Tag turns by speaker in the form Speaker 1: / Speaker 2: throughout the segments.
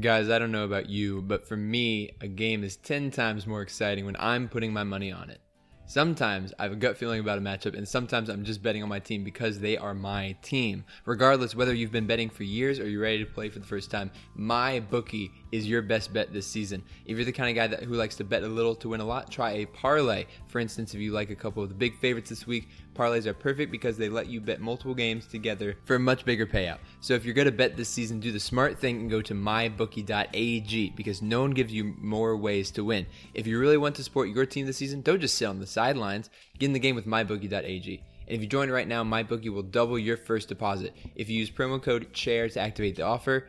Speaker 1: Guys, I don't know about you, but for me, a game is 10 times more exciting when I'm putting my money on it. Sometimes I have a gut feeling about a matchup, and sometimes I'm just betting on my team because they are my team. Regardless whether you've been betting for years or you're ready to play for the first time, my bookie is your best bet this season. If you're the kind of guy that, who likes to bet a little to win a lot, try a parlay. For instance, if you like a couple of the big favorites this week, parlays are perfect because they let you bet multiple games together for a much bigger payout. So if you're going to bet this season, do the smart thing and go to mybookie.ag because no one gives you more ways to win. If you really want to support your team this season, don't just sit on the sidelines. Get in the game with mybookie.ag. And if you join right now, MyBookie will double your first deposit. If you use promo code CHAIR to activate the offer,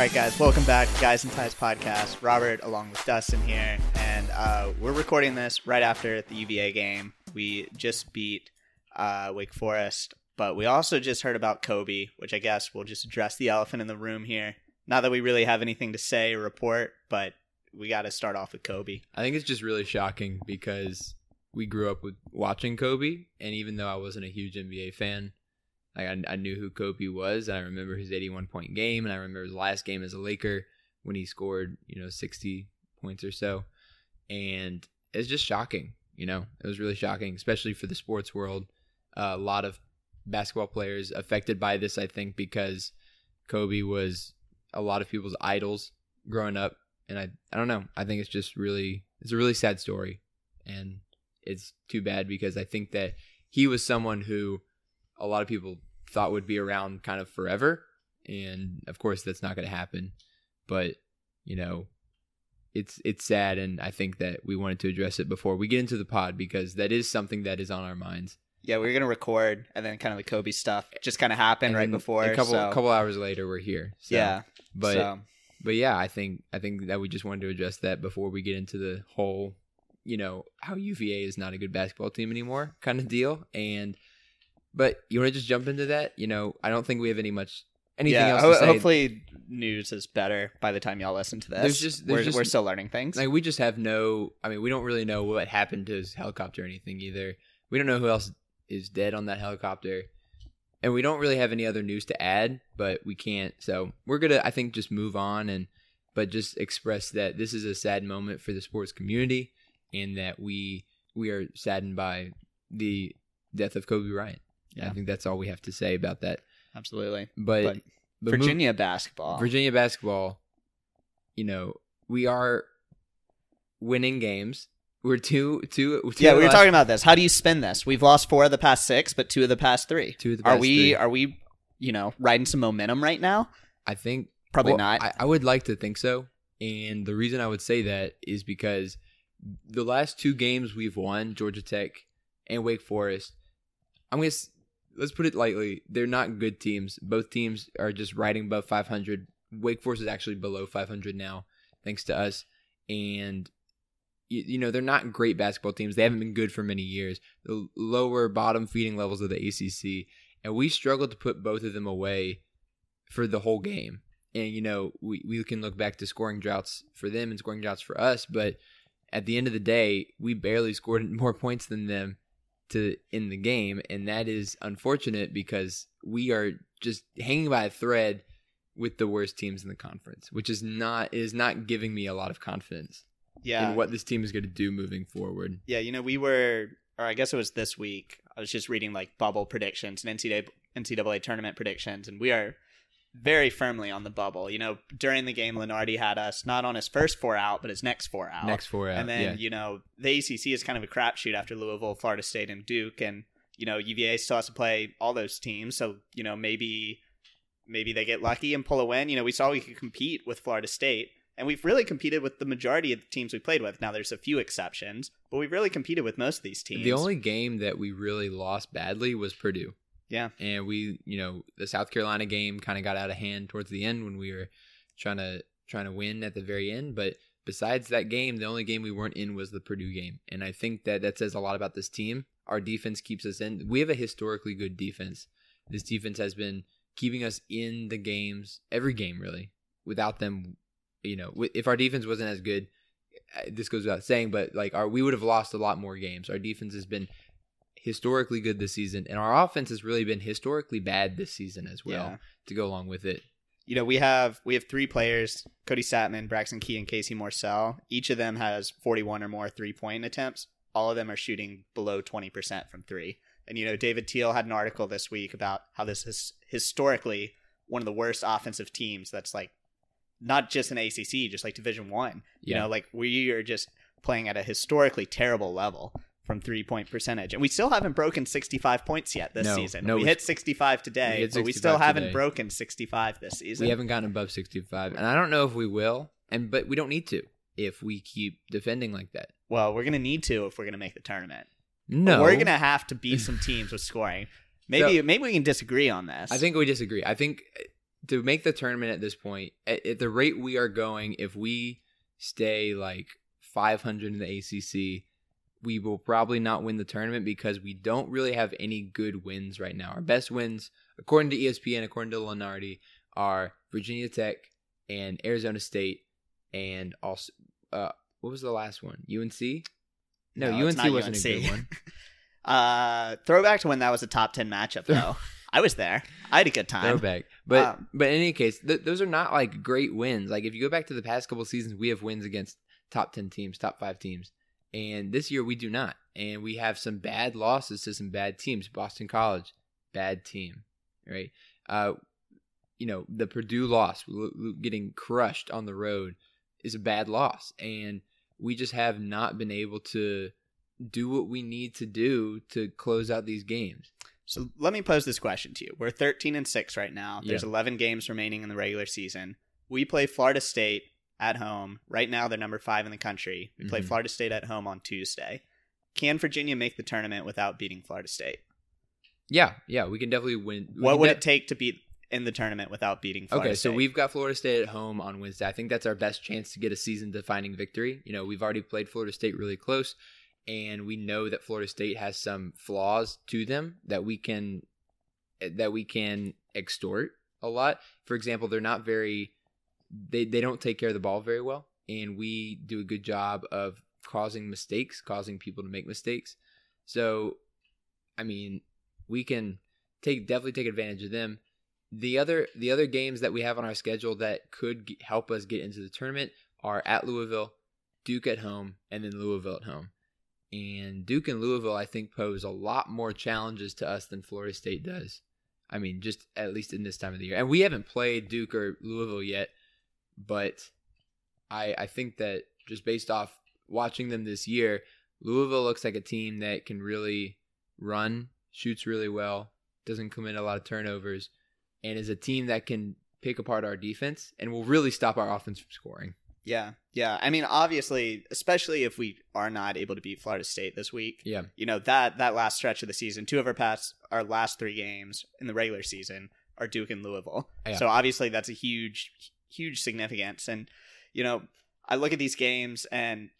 Speaker 2: All right, guys, welcome back to Guys and Ties podcast. Robert, along with Dustin here, and uh, we're recording this right after the UVA game. We just beat uh, Wake Forest, but we also just heard about Kobe, which I guess we'll just address the elephant in the room here. Not that we really have anything to say or report, but we got to start off with Kobe.
Speaker 1: I think it's just really shocking because we grew up with watching Kobe, and even though I wasn't a huge NBA fan, like I, I knew who Kobe was, and I remember his 81 point game, and I remember his last game as a Laker when he scored, you know, 60 points or so, and it's just shocking. You know, it was really shocking, especially for the sports world. Uh, a lot of basketball players affected by this, I think, because Kobe was a lot of people's idols growing up, and I, I don't know. I think it's just really, it's a really sad story, and it's too bad because I think that he was someone who a lot of people thought would be around kind of forever. And of course, that's not going to happen. But, you know, it's it's sad and I think that we wanted to address it before we get into the pod because that is something that is on our minds.
Speaker 2: Yeah, we were gonna record, and then kind of the Kobe stuff just kind of happened
Speaker 1: And
Speaker 2: right before.
Speaker 1: a couple
Speaker 2: so,
Speaker 1: couple hours later we're here. So,
Speaker 2: yeah,
Speaker 1: But
Speaker 2: so,
Speaker 1: but yeah, I think I think that we just wanted to address that before we get into the whole, you know, how UVA is not a good basketball team anymore kind of deal. And but you want to just jump into that? You know, I don't think we have any much anything
Speaker 2: yeah.
Speaker 1: else
Speaker 2: ho-
Speaker 1: say.
Speaker 2: hopefully, news is better by the time y'all listen to this.
Speaker 1: There's just- there's
Speaker 2: we're,
Speaker 1: just-
Speaker 2: we're still learning things.
Speaker 1: Like we just have no. I mean, we don't really know what happened to his helicopter or anything either. We don't know who else is dead on that helicopter, and we don't really have any other news to add. But we can't. So we're gonna, I think, just move on and, but just express that this is a sad moment for the sports community, and that we we are saddened by the death of Kobe Bryant.
Speaker 2: Yeah.
Speaker 1: I think that's all we have to say about that.
Speaker 2: Absolutely.
Speaker 1: But,
Speaker 2: But
Speaker 1: but move-
Speaker 2: Virginia basketball.
Speaker 1: Virginia basketball, you know, we are winning games. We're two, two, two
Speaker 2: yeah, we were
Speaker 1: the
Speaker 2: talking about this. How do you spin this? We've lost four of the past six, but two of the past three.
Speaker 1: Two of the
Speaker 2: are we?
Speaker 1: three.
Speaker 2: Are we? You know, riding some momentum right now?
Speaker 1: I think
Speaker 2: Probably
Speaker 1: well,
Speaker 2: not.
Speaker 1: I, I would like to think so, and the reason I would say that is because the last two games we've won, Georgia Tech and Wake Forest. I'm gonna let's put it lightly. They're not good teams. Both teams are just riding above 500. Wake Forest is actually below 500 now, thanks to us. And you, you know they're not great basketball teams. They haven't been good for many years. The lower bottom feeding levels of the ACC, and we struggled to put both of them away for the whole game. And you know we we can look back to scoring droughts for them and scoring droughts for us, but at the end of the day, we barely scored more points than them to in the game, and that is unfortunate because we are just hanging by a thread with the worst teams in the conference, which is not is not giving me a lot of confidence
Speaker 2: Yeah.
Speaker 1: in what this team is going to do moving forward.
Speaker 2: yeah. You know, we were or I guess it was this week. I was just reading like bubble predictions and NCAA NCAA tournament predictions, and we are very firmly on the bubble. You know, during the game, Lunardi had us not on his first four out, but his next four out.
Speaker 1: Next four out,
Speaker 2: and then
Speaker 1: yeah.
Speaker 2: you know the ACC is kind of a crapshoot after Louisville, Florida State, and Duke, and you know UVA still has to play all those teams. So you know maybe maybe they get lucky and pull a win. You know, we saw we could compete with Florida State. And we've really competed with the majority of the teams we played with. Now, there's a few exceptions, but we've really competed with most of these teams.
Speaker 1: The only game that we really lost badly was Purdue.
Speaker 2: Yeah.
Speaker 1: And we, you know, the South Carolina game kind of got out of hand towards the end when we were trying to trying to win at the very end, but besides that game, the only game we weren't in was the Purdue game. And I think that that says a lot about this team. Our defense keeps us in. We have a historically good defense. This defense has been keeping us in the games, every game really. Without them, you know, if our defense wasn't as good, this goes without saying, but like our we would have lost a lot more games. Our defense has been historically good this season, and our offense has really been historically bad this season as well.
Speaker 2: Yeah.
Speaker 1: To go along with it,
Speaker 2: you know, we have we have three players: Kody Stattmann, Braxton Key, and Casey Morsell. Each of them has 41 or more three point attempts. All of them are shooting below 20 percent from three. And you know, David Teel had an article this week about how this is historically one of the worst offensive teams. That's like not just an ACC, just like Division One. You know, like we are just playing at a historically terrible level from three point percentage, and we still haven't broken 65 points yet this
Speaker 1: No,
Speaker 2: season.
Speaker 1: no,
Speaker 2: we
Speaker 1: we-
Speaker 2: hit 65 today,
Speaker 1: we hit
Speaker 2: but we still
Speaker 1: 65
Speaker 2: haven't broken 65 this season.
Speaker 1: we haven't gotten above sixty-five, and I don't know if we will. And but we don't need to if we keep defending like that.
Speaker 2: Well, we're gonna need to if we're gonna make the tournament.
Speaker 1: No,
Speaker 2: we're gonna have to beat some teams with scoring. Maybe
Speaker 1: So-
Speaker 2: maybe we can disagree on this.
Speaker 1: I think we disagree. I think uh, to make the tournament at this point, at, at the rate we are going, if we stay like 500 in the ACC, we will probably not win the tournament because we don't really have any good wins right now. Our best wins, according to ESPN, according to Lunardi, are Virginia Tech and Arizona State, and also uh, what was the last one? UNC. No,
Speaker 2: No,
Speaker 1: UNC wasn't a
Speaker 2: UNC.
Speaker 1: good one.
Speaker 2: uh, throwback to when that was a top ten matchup though. I was there. I had a good time.
Speaker 1: Throwback. But
Speaker 2: Um,
Speaker 1: but in any case, th- those are not like great wins. Like if you go back to the past couple seasons, we have wins against top ten teams, top five teams, and this year we do not. And we have some bad losses to some bad teams. Boston College, bad team, right? Uh, you know the Purdue loss, lo- lo- getting crushed on the road, is a bad loss, and we just have not been able to do what we need to do to close out these games.
Speaker 2: So let me pose this question to you. We're 13 and 6 right now. There's
Speaker 1: Yeah.
Speaker 2: 11 games remaining in the regular season. We play Florida State at home. Right now they're number 5 in the country. We play
Speaker 1: Mhm.
Speaker 2: Florida State at home on Tuesday. Can Virginia make the tournament without beating Florida State?
Speaker 1: Yeah, yeah, we can definitely win. we
Speaker 2: What would it take to beat in the tournament without beating Florida State?
Speaker 1: Okay,
Speaker 2: State?
Speaker 1: so we've got Florida State at home on Wednesday. I think that's our best chance to get a season defining victory. You know, we've already played Florida State really close, and we know that Florida State has some flaws to them that we can that we can extort a lot. For example, they're not very they they don't take care of the ball very well, and we do a good job of causing mistakes, causing people to make mistakes. So, I mean, we can take definitely take advantage of them. The other the other games that we have on our schedule that could g- help us get into the tournament are at Louisville, Duke at home, and then Louisville at home. And Duke and Louisville, I think, pose a lot more challenges to us than Florida State does. I mean, just at least in this time of the year. And we haven't played Duke or Louisville yet, but I I think that just based off watching them this year, Louisville looks like a team that can really run, shoots really well, doesn't commit a lot of turnovers, and is a team that can pick apart our defense and will really stop our offense from scoring.
Speaker 2: Yeah, yeah. I mean, obviously, especially if we are not able to beat Florida State this week,
Speaker 1: Yeah.
Speaker 2: you know that that last stretch of the season, two of our past our last three games in the regular season are Duke and Louisville.
Speaker 1: Yeah.
Speaker 2: So obviously, that's a huge, huge significance. And you know, I look at these games and.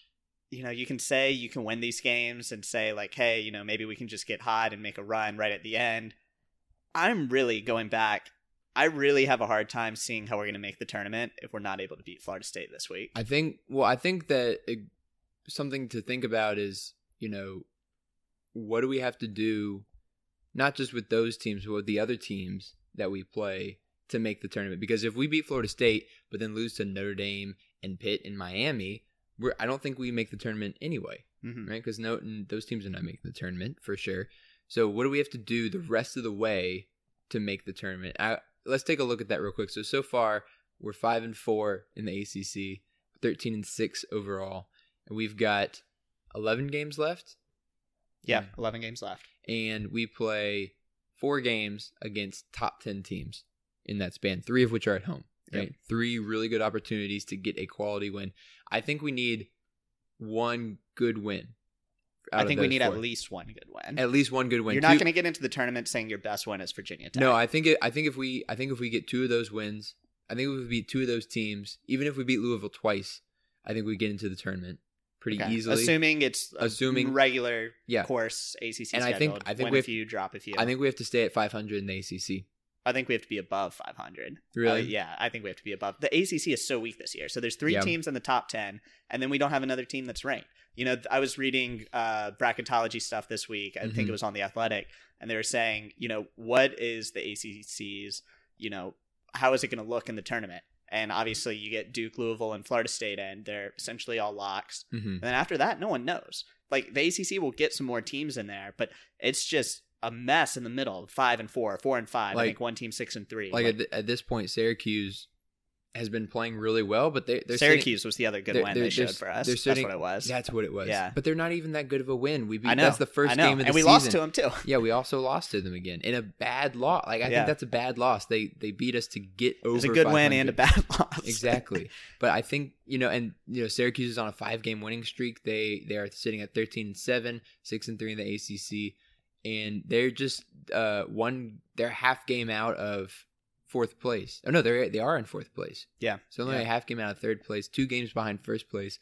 Speaker 2: You know, you can say you can win these games and say, like, hey, you know, maybe we can just get hot and make a run right at the end. I'm really going back. I really have a hard time seeing how we're going to make the tournament if we're not able to beat Florida State this week.
Speaker 1: I think. Well, I think that it, something to think about is, you know, what do we have to do, not just with those teams, but with the other teams that we play to make the tournament? Because if we beat Florida State, but then lose to Notre Dame and Pitt and Miami, we're, I don't think we make the tournament anyway.
Speaker 2: Mhm.
Speaker 1: right? Because no, those teams are not making the tournament for sure. So what do we have to do the rest of the way to make the tournament? I, let's take a look at that real quick. So so far we're five and four in the ACC, thirteen and six overall, and we've got eleven games left,
Speaker 2: Yeah, 11 games left.
Speaker 1: and we play four games against top ten teams in that span, three of which are at home.
Speaker 2: Yep.
Speaker 1: Right, three really good opportunities to get a quality win. I think we need one good win.
Speaker 2: I think we need
Speaker 1: four.
Speaker 2: at least one good win.
Speaker 1: at least one good win.
Speaker 2: You're not going to get into the tournament saying your best win is Virginia Tech.
Speaker 1: No, I think it, I think if we I think if we get two of those wins, I think if we beat two of those teams, even if we beat Louisville twice, I think we get into the tournament pretty
Speaker 2: Okay.
Speaker 1: easily.
Speaker 2: Assuming it's
Speaker 1: Assuming-
Speaker 2: regular
Speaker 1: Yeah.
Speaker 2: course ACC
Speaker 1: And I think- I think
Speaker 2: win
Speaker 1: we
Speaker 2: a few, drop a few.
Speaker 1: I think we have to stay at 500 in the ACC.
Speaker 2: I think we have to be above 500.
Speaker 1: Really?
Speaker 2: Uh, yeah, I think we have to be above. The ACC is so weak this year. So there's three
Speaker 1: Yeah.
Speaker 2: teams in the top 10, and then we don't have another team that's ranked. You know, I was reading uh, bracketology stuff this week. I think
Speaker 1: Mhm.
Speaker 2: it was on The Athletic, and they were saying, you know, what is the ACC's, you know, how is it going to look in the tournament? And obviously, you get Duke, Louisville, and Florida State, and they're essentially all locks.
Speaker 1: hmm
Speaker 2: And then after that, no one knows. Like the ACC will get some more teams in there, but it's just a mess in the middle. Five and four, four and five. I think one team six and three.
Speaker 1: Like at, th- at this point, Syracuse has been playing really well, but they, they're sitting-
Speaker 2: Syracuse was the other good
Speaker 1: they're-
Speaker 2: win
Speaker 1: they're-
Speaker 2: they showed for us.
Speaker 1: they're
Speaker 2: That's what it was.
Speaker 1: That's what it was.
Speaker 2: Yeah.
Speaker 1: but they're not even that good of a win. We beat,
Speaker 2: I know.
Speaker 1: That's the first game of the
Speaker 2: and we
Speaker 1: season.
Speaker 2: lost to them too.
Speaker 1: Yeah, we also lost to them again in a bad loss. Like I
Speaker 2: Yeah.
Speaker 1: think that's a bad loss. They they beat us to get over.
Speaker 2: It was a good win and a bad loss.
Speaker 1: exactly. But I think you know, and you know, Syracuse is on a five game winning streak. They they are sitting at thirteen and seven, six and three in the ACC, and they're just uh one. They're half game out of fourth place. Oh no, they are they are in fourth place.
Speaker 2: Yeah.
Speaker 1: So only
Speaker 2: Yeah.
Speaker 1: a half game out of third place, two games behind first place.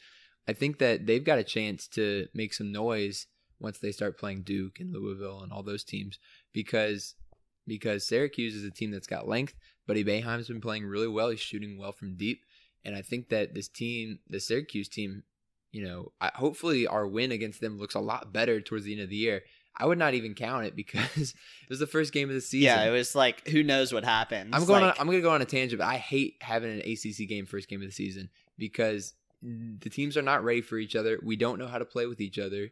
Speaker 1: I think that they've got a chance to make some noise once they start playing Duke and Louisville and all those teams because because Syracuse is a team that's got length. Buddy Boeheim's been playing really well. He's shooting well from deep, and I think that this team, the Syracuse team, you know, I, hopefully our win against them looks a lot better towards the end of the year. I would not even count it because it was the first game of the season.
Speaker 2: Yeah, it was like who knows what happens.
Speaker 1: I'm going.
Speaker 2: Like,
Speaker 1: on, I'm going to go on a tangent, but I hate having an ACC game first game of the season because the teams are not ready for each other. We don't know how to play with each other,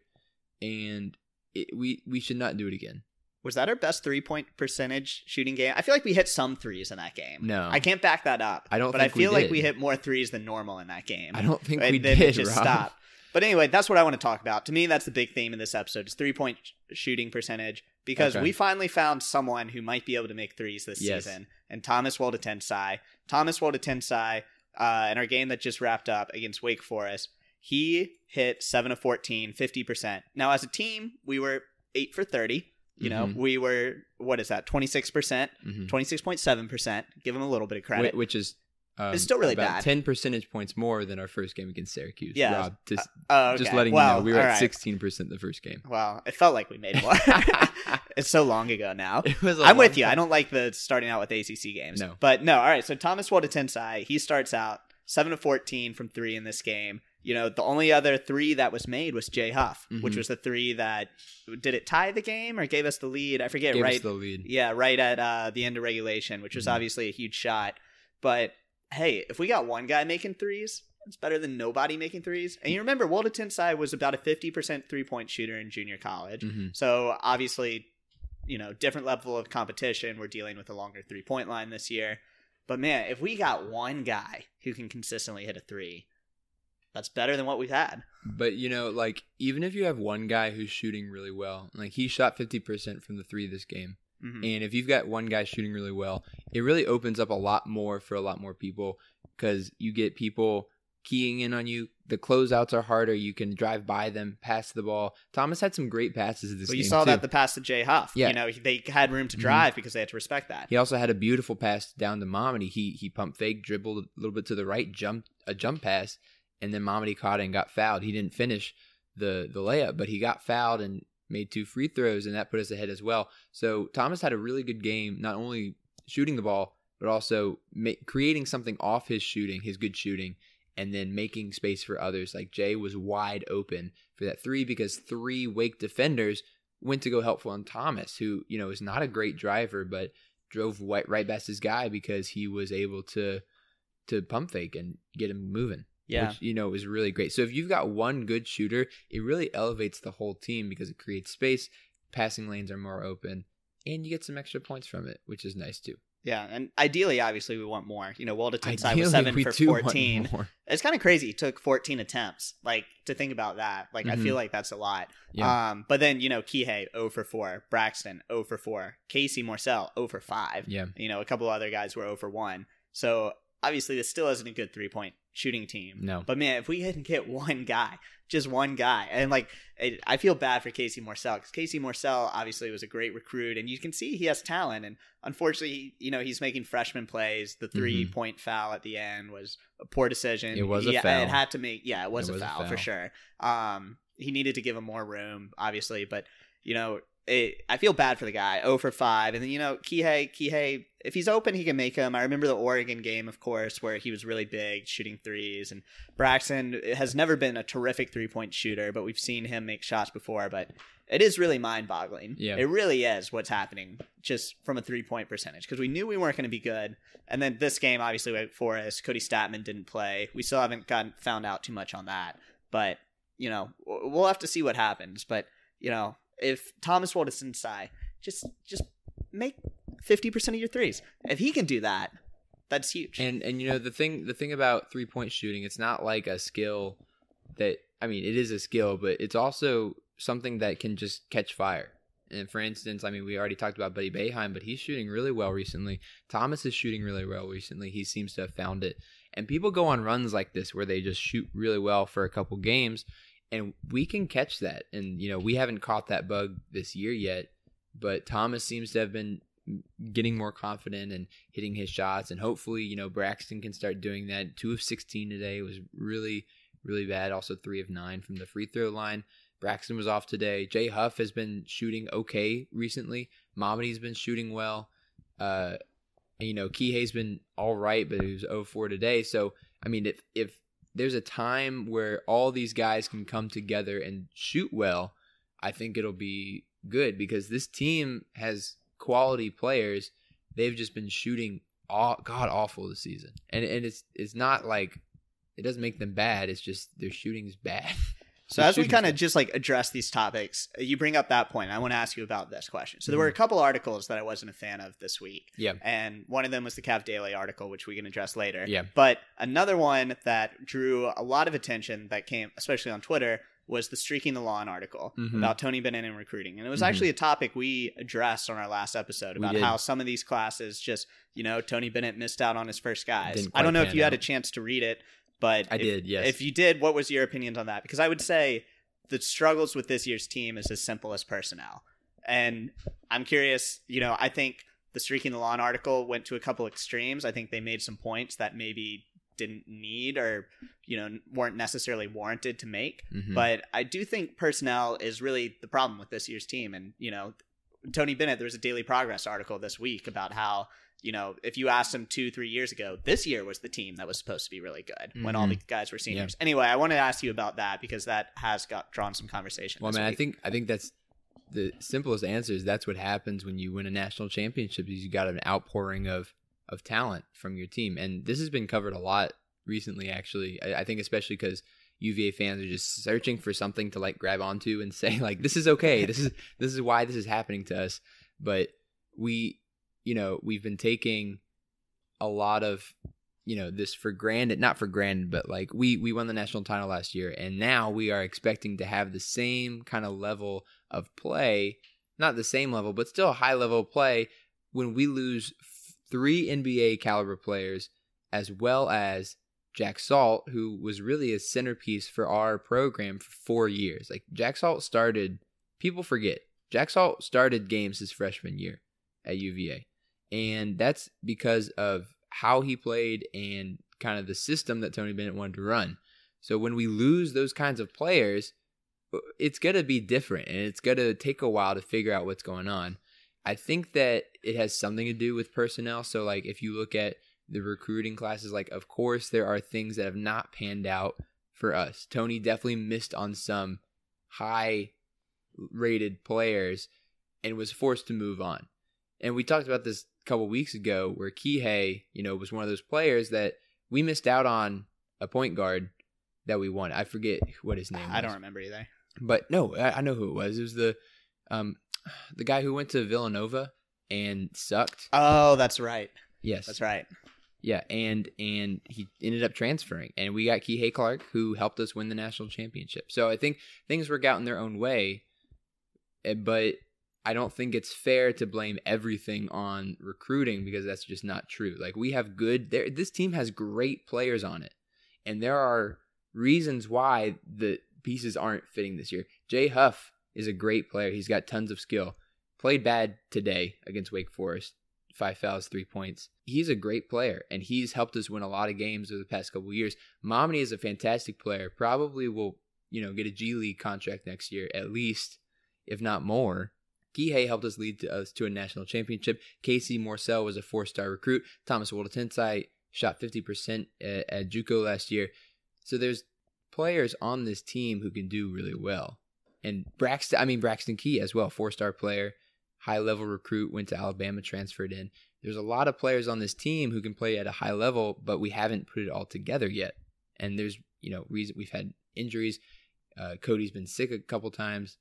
Speaker 1: and it, we we should not do it again.
Speaker 2: was that our best three point percentage shooting game? I feel like we hit some threes in that game.
Speaker 1: No.
Speaker 2: I can't back that up.
Speaker 1: I don't
Speaker 2: But I
Speaker 1: we
Speaker 2: feel like we hit more threes than normal in that game.
Speaker 1: I don't think
Speaker 2: and
Speaker 1: we
Speaker 2: then
Speaker 1: did.
Speaker 2: it just
Speaker 1: Rob.
Speaker 2: stopped. But anyway, that's what I want to talk about. To me, that's the big theme in this episode: is three point shooting percentage. Because
Speaker 1: Okay.
Speaker 2: we finally found someone who might be able to make threes this
Speaker 1: Yes.
Speaker 2: season, and Thomas Woldetensae. Thomas Woldetensae, uh, in our game that just wrapped up against Wake Forest, he hit seven of 14, 50 percent. Now, as a team, we were eight for thirty. You know,
Speaker 1: Mhm.
Speaker 2: we were what is that? Twenty six percent,
Speaker 1: Mhm.
Speaker 2: twenty six point seven percent. Give him a little bit of credit.
Speaker 1: Wh- which is um,
Speaker 2: It's still really bad.
Speaker 1: Ten percentage points more than our first game against Syracuse.
Speaker 2: Yeah.
Speaker 1: Rob, just,
Speaker 2: Oh, okay.
Speaker 1: just letting
Speaker 2: well,
Speaker 1: you know, we were at
Speaker 2: right.
Speaker 1: sixteen percent the first game.
Speaker 2: Well, it felt like we made more. it's so long ago now.
Speaker 1: It was.
Speaker 2: I'm with
Speaker 1: long
Speaker 2: you. I don't like the starting out with ACC games.
Speaker 1: No.
Speaker 2: But no, all right. So Thomas Woldetensae, he starts out 7 to 14 from three in this game. You know, the only other three that was made was Jay Huff, which
Speaker 1: Mhm.
Speaker 2: was the three that did it tie the game or gave us the lead? I forget,
Speaker 1: Gave
Speaker 2: right?
Speaker 1: us the lead.
Speaker 2: Yeah, right at uh, the end of regulation, which was
Speaker 1: Mhm.
Speaker 2: obviously a huge shot. But hey, if we got one guy making threes, it's better than nobody making threes. And you remember, Woldetensae was about a 50% three point shooter in junior college.
Speaker 1: Mhm.
Speaker 2: So obviously, you know, different level of competition. We're dealing with a longer three point line this year. But man, if we got one guy who can consistently hit a three, that's better than what we've had.
Speaker 1: But you know, like even if you have one guy who's shooting really well, like he shot fifty percent from the three this game,
Speaker 2: Mhm.
Speaker 1: and if you've got one guy shooting really well, it really opens up a lot more for a lot more people because you get people keying in on you. The closeouts are harder. You can drive by them, pass the ball. Thomas had some great passes this
Speaker 2: Well, you saw
Speaker 1: too.
Speaker 2: that the pass to Jay Huff.
Speaker 1: Yeah.
Speaker 2: You know, they had room to
Speaker 1: Mhm.
Speaker 2: drive because they had to respect that.
Speaker 1: He also had a beautiful pass down to Mamadi. He he pump fake, dribbled a little bit to the right, jumped a jump pass, and then Mamadi caught it and got fouled. He didn't finish the the layup, but he got fouled and made two free throws, and that put us ahead as well. So Thomas had a really good game, not only shooting the ball, but also ma- creating something off his shooting, his good shooting, and then making space for others. Like Jay was wide open for that three because three Wake defenders went to go helpful on Thomas, who you know is not a great driver, but drove right, right past his guy because he was able to to pump fake and get him moving.
Speaker 2: Yeah.
Speaker 1: which you know is really great. So if you've got one good shooter, it really elevates the whole team because it creates space, passing lanes are more open, and you get some extra points from it, which is nice too.
Speaker 2: Yeah, and ideally, obviously, we want more. You know,
Speaker 1: Woldetensae
Speaker 2: was seven for fourteen. It's kind of crazy. He took fourteen attempts. Like to think about that. Like I
Speaker 1: Mhm.
Speaker 2: feel like that's a lot.
Speaker 1: Yeah.
Speaker 2: Um, but then you know, Kihei 0 for four, Braxton 0 for four, Casey Morsell 0 for five.
Speaker 1: Yeah.
Speaker 2: You know, a couple other guys were 0 for one. So obviously, this still isn't a good three point shooting team.
Speaker 1: No.
Speaker 2: But man, if we can get one guy, just one guy, and like it, I feel bad for Casey Morsell because Casey Morsell obviously was a great recruit, and you can see he has talent. And unfortunately, you know, he's making freshman plays. The 3 point foul at the end was a poor decision.
Speaker 1: Mm-hmm. It was a foul.
Speaker 2: It had to make yeah, it was,
Speaker 1: It
Speaker 2: a,
Speaker 1: was a
Speaker 2: foul for sure. Um, he needed to give him more room, obviously, but you know. It, I feel bad for the guy. 0 for 5. And then, you know, Kihei, Kihei, if he's open, he can make them. I remember the Oregon game, of course, where he was really big, shooting threes. And Braxton has never been a terrific three point shooter, but we've seen him make shots before. But it is really mind boggling.
Speaker 1: Yeah.
Speaker 2: It really is what's happening just from a three point percentage because we knew we weren't going to be good. And then this game, obviously, Wake Forest, Kody Stattmann didn't play. We still haven't gotten found out too much on that. But, you know, we'll have to see what happens. But, you know, if Thomas Woldetensae, just just make 50% of your threes. If he can do that, that's huge.
Speaker 1: And and you know the thing the thing about three point shooting, it's not like a skill that I mean it is a skill, but it's also something that can just catch fire. And for instance, I mean we already talked about Buddy Boeheim, but he's shooting really well recently. Thomas is shooting really well recently. He seems to have found it. And people go on runs like this where they just shoot really well for a couple games, and we can catch that. And you know we haven't caught that bug this year yet, but Thomas seems to have been getting more confident and hitting his shots. And hopefully you know braxton can start doing that. Two of 16 today was really really bad. Also three of nine from the free throw line. Braxton was off today. Jay huff has been shooting okay recently. Mamadi's been shooting well. Uh you know Kihei's been all right but he was 0-4 today. So i mean if if there's a time where all these guys can come together and shoot well i think it'll be good because this team has quality players. They've just been shooting all god awful this season, and and it's it's not like it doesn't make them bad. It's just their shooting's bad.
Speaker 2: So as we kind of just like address these topics, uh, you bring up that point. I want to ask you about this question. So there were a couple articles that I wasn't a fan of this week.
Speaker 1: Yeah.
Speaker 2: And one of them was the Cav Daily article, which we can address later.
Speaker 1: Yeah.
Speaker 2: But another one that drew a lot of attention that came, especially on Twitter, was the Streaking the Lawn article
Speaker 1: Mhm.
Speaker 2: about Tony Bennett and recruiting. And it was
Speaker 1: Mhm.
Speaker 2: actually a topic we addressed on our last episode about how some of these classes just, you know, Tony Bennett missed out on his first guys. I don't know if you had a chance to read it, but
Speaker 1: I
Speaker 2: if-
Speaker 1: did, yes.
Speaker 2: If you did, what was your opinions on that? Because I would say the struggles with this year's team is as simple as personnel. And I'm curious, you know, I think the Streaking the Lawn article went to a couple extremes. I think they made some points that maybe didn't need or, you know, weren't necessarily warranted to make.
Speaker 1: Mhm.
Speaker 2: But I do think personnel is really the problem with this year's team. And, you know, Tony Bennett, there was a Daily Progress article this week about how, you know, if you asked him two, three years ago, this year was the team that was supposed to be really good when all
Speaker 1: Mhm.
Speaker 2: the guys were seniors. Anyway, I want to ask you about that because that has got drawn some conversation.
Speaker 1: Well, man, I think I think that's the simplest answer is that's what happens when you win a national championship. Is you got an outpouring of of talent from your team, and this has been covered a lot recently. Actually, I, I think especially because UVA fans are just searching for something to like grab onto and say like this is okay. this is this is why this is happening to us. But we, you know, we've been taking a lot of you know this for granted not for granted but like we we won the national title last year and now we are expecting to have the same kind of level of play not the same level but still a high level play when we lose three nba caliber players as well as jack salt who was really a centerpiece for our program for four years. Like jack salt started people forget jack salt started games his freshman year at uva and that's because of how he played and kind of the system that Tony Bennett wanted to run. So when we lose those kinds of players, uh, it's going to be different and it's going to take a while to figure out what's going on. I think that it has something to do with personnel. So like if you look at the recruiting classes like of course there are things that have not panned out for us. Tony definitely missed on some high rated players and was forced to move on. And we talked about this couple weeks ago where Kihei, you know, was one of those players that we missed out on a point guard that we won. I forget what his name.
Speaker 2: I
Speaker 1: was.
Speaker 2: don't remember either.
Speaker 1: But no, I, I know who it was. It was the um the guy who went to Villanova and sucked.
Speaker 2: Oh, that's right.
Speaker 1: Yes,
Speaker 2: That's right.
Speaker 1: Yeah, and and he ended up transferring, and we got Kihei Clark, who helped us win the national championship. So I think things work out in their own way, eh, but I don't think it's fair to blame everything on recruiting because that's just not true. Like we have good, there. This team has great players on it, and there are reasons why the pieces aren't fitting this year. Jay Huff is a great player. He's got tons of skill. Played bad today against Wake Forest. Five fouls, three points. He's a great player, and he's helped us win a lot of games over the past couple years. Mamadi is a fantastic player. Probably will, you know, get a G League contract next year, at least, if not more. Kihei helped us lead to us to a national championship. Casey Morsell was a four-star recruit. Thomas Woldetensae shot 50% at, at JUCO last year. So there's players on this team who can do really well. And Braxton, I mean Braxton Key as well, four-star player, high-level recruit, went to Alabama, transferred in. There's a lot of players on this team who can play at a high level, but we haven't put it all together yet. And there's, you know, reason we've had injuries. Uh, Kody's been sick a couple times,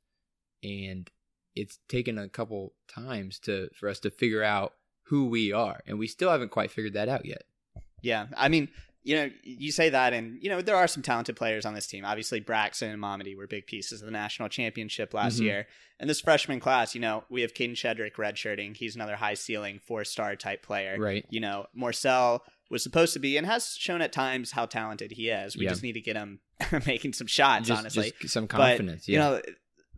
Speaker 1: and it's taken a couple times to for us to figure out who we are, and we still haven't quite figured that out yet.
Speaker 2: Yeah, I mean, you know, you say that, and you know, there are some talented players on this team. Obviously, Braxton and Mamadi were big pieces of the national championship last
Speaker 1: Mhm.
Speaker 2: year. And this freshman class, you know, we have Kadin Shedrick redshirting. He's another high ceiling, four star type player.
Speaker 1: Right.
Speaker 2: You know, Morsell was supposed to be and has shown at times how talented he is. We
Speaker 1: Yeah.
Speaker 2: just need to get him making some shots,
Speaker 1: Just,
Speaker 2: honestly.
Speaker 1: just some
Speaker 2: But,
Speaker 1: confidence.
Speaker 2: You know,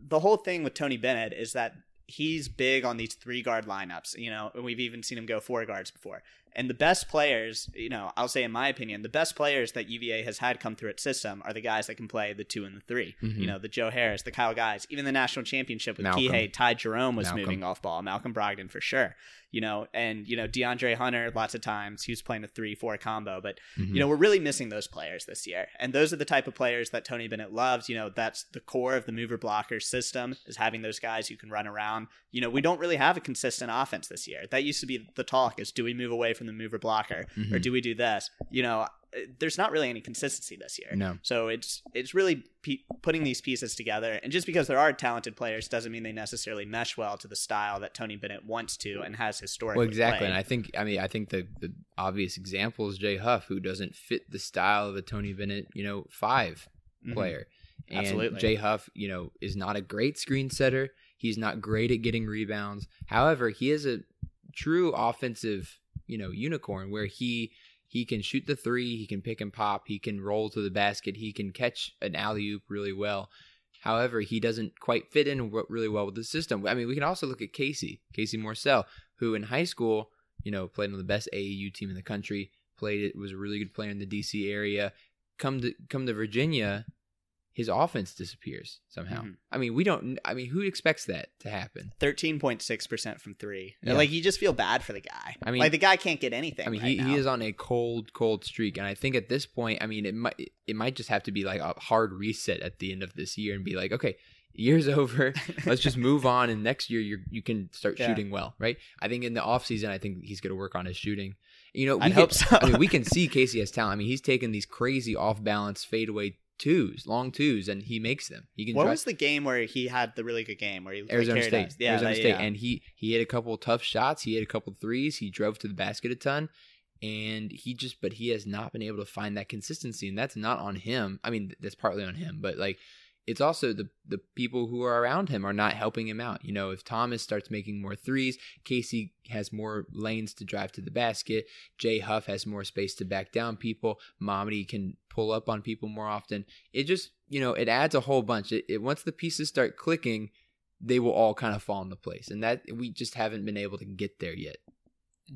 Speaker 2: the whole thing with Tony Bennett is that he's big on these three guard lineups, you know, and we've even seen him go four guards before. And the best players, you know, I'll say in my opinion, the best players that UVA has had come through its system are the guys that can play the two and the 3
Speaker 1: Mhm.
Speaker 2: You know, the Joe Harris, the Kyle Guys, even the national championship with
Speaker 1: Malcolm.
Speaker 2: Kihei, Ty Jerome was
Speaker 1: Malcolm.
Speaker 2: moving off ball, Malcolm Brogdon for sure. You know, and you know DeAndre Hunter, lots of times he was playing a three-four combo, but
Speaker 1: Mhm.
Speaker 2: you know, we're really missing those players this year. And those are the type of players that Tony Bennett loves. You know, that's the core of the mover blocker system is having those guys who can run around. You know, we don't really have a consistent offense this year. That used to be the talk is do we move away from the mover blocker or
Speaker 1: Mhm.
Speaker 2: do we do this? You know, uh, there's not really any consistency this year.
Speaker 1: No.
Speaker 2: So it's it's really pe- putting these pieces together. And just because there are talented players doesn't mean they necessarily mesh well to the style that Tony Bennett wants to and has historically.
Speaker 1: Well, exactly,
Speaker 2: played.
Speaker 1: and I think I mean I think the the obvious example is Jay Huff, who doesn't fit the style of a Tony Bennett, you know, 5
Speaker 2: Mhm.
Speaker 1: player. And
Speaker 2: Absolutely.
Speaker 1: Jay Huff, you know, is not a great screen setter. He's not great at getting rebounds. However, he is a true offensive, you know, unicorn where he he can shoot the three, he can pick and pop, he can roll to the basket, he can catch an alley oop really well. However, he doesn't quite fit in really well with the system. I mean, we can also look at Casey, Casey Morsell, who in high school, you know, played on the best AAU team in the country, played it, was a really good player in the DC area. Come to come to Virginia, his offense disappears somehow.
Speaker 2: Mhm.
Speaker 1: I mean, we don't. I mean, who expects that to happen?
Speaker 2: Thirteen point six percent from three.
Speaker 1: Yeah.
Speaker 2: Like you just feel bad for the guy.
Speaker 1: I mean-
Speaker 2: like the guy can't get anything.
Speaker 1: I mean,
Speaker 2: right
Speaker 1: he,
Speaker 2: now.
Speaker 1: he is on a cold, cold streak, and I think at this point, I mean, it might it might just have to be like a hard reset at the end of this year and be like, okay, year's over, let's just move on, and next year you you can start
Speaker 2: Yeah.
Speaker 1: shooting well, right? I think in the off season, I think he's going to work on his shooting. You know, we
Speaker 2: I'd
Speaker 1: can-
Speaker 2: hope so.
Speaker 1: I mean, we can see Casey has talent. I mean, he's taking these crazy off balance fadeaway twos, long twos, and he makes them. He can.
Speaker 2: What
Speaker 1: drive-
Speaker 2: was the game where he had the really good game where he like,
Speaker 1: Arizona
Speaker 2: carried
Speaker 1: State.
Speaker 2: us? Yeah,
Speaker 1: Arizona
Speaker 2: that-
Speaker 1: State.
Speaker 2: yeah.
Speaker 1: And he he hit a couple tough shots. He hit a couple threes. He drove to the basket a ton. And he just but he has not been able to find that consistency. And that's not on him. I mean, that's partly on him, but like it's also the the people who are around him are not helping him out. You know, if Thomas starts making more threes, Casey has more lanes to drive to the basket. Jay Huff has more space to back down people. Mamadi can pull up on people more often. It just you know it adds a whole bunch. It, it once the pieces start clicking, they will all kind of fall into place, and that we just haven't been able to get there yet.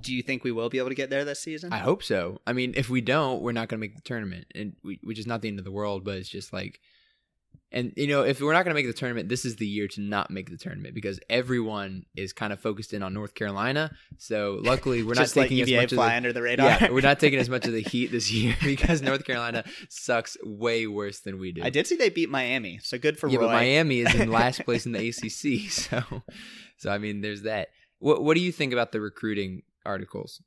Speaker 2: Do you think we will be able to get there this season?
Speaker 1: I hope so. I mean, if we don't, we're not going to make the tournament, and we, which is not the end of the world, but it's just like, and you know, if we're not going to make the tournament, this is the year to not make the tournament because everyone is kind of focused in on North Carolina. So luckily, we're not taking as much of
Speaker 2: fly
Speaker 1: the,
Speaker 2: under the radar.
Speaker 1: yeah, we're not taking as much of the heat this year because North Carolina sucks way worse than we do.
Speaker 2: I did see they beat Miami, so good for
Speaker 1: yeah,
Speaker 2: Roy.
Speaker 1: but Miami is in last place in the ACC, so so I mean, there's that. What what do you think about the recruiting articles?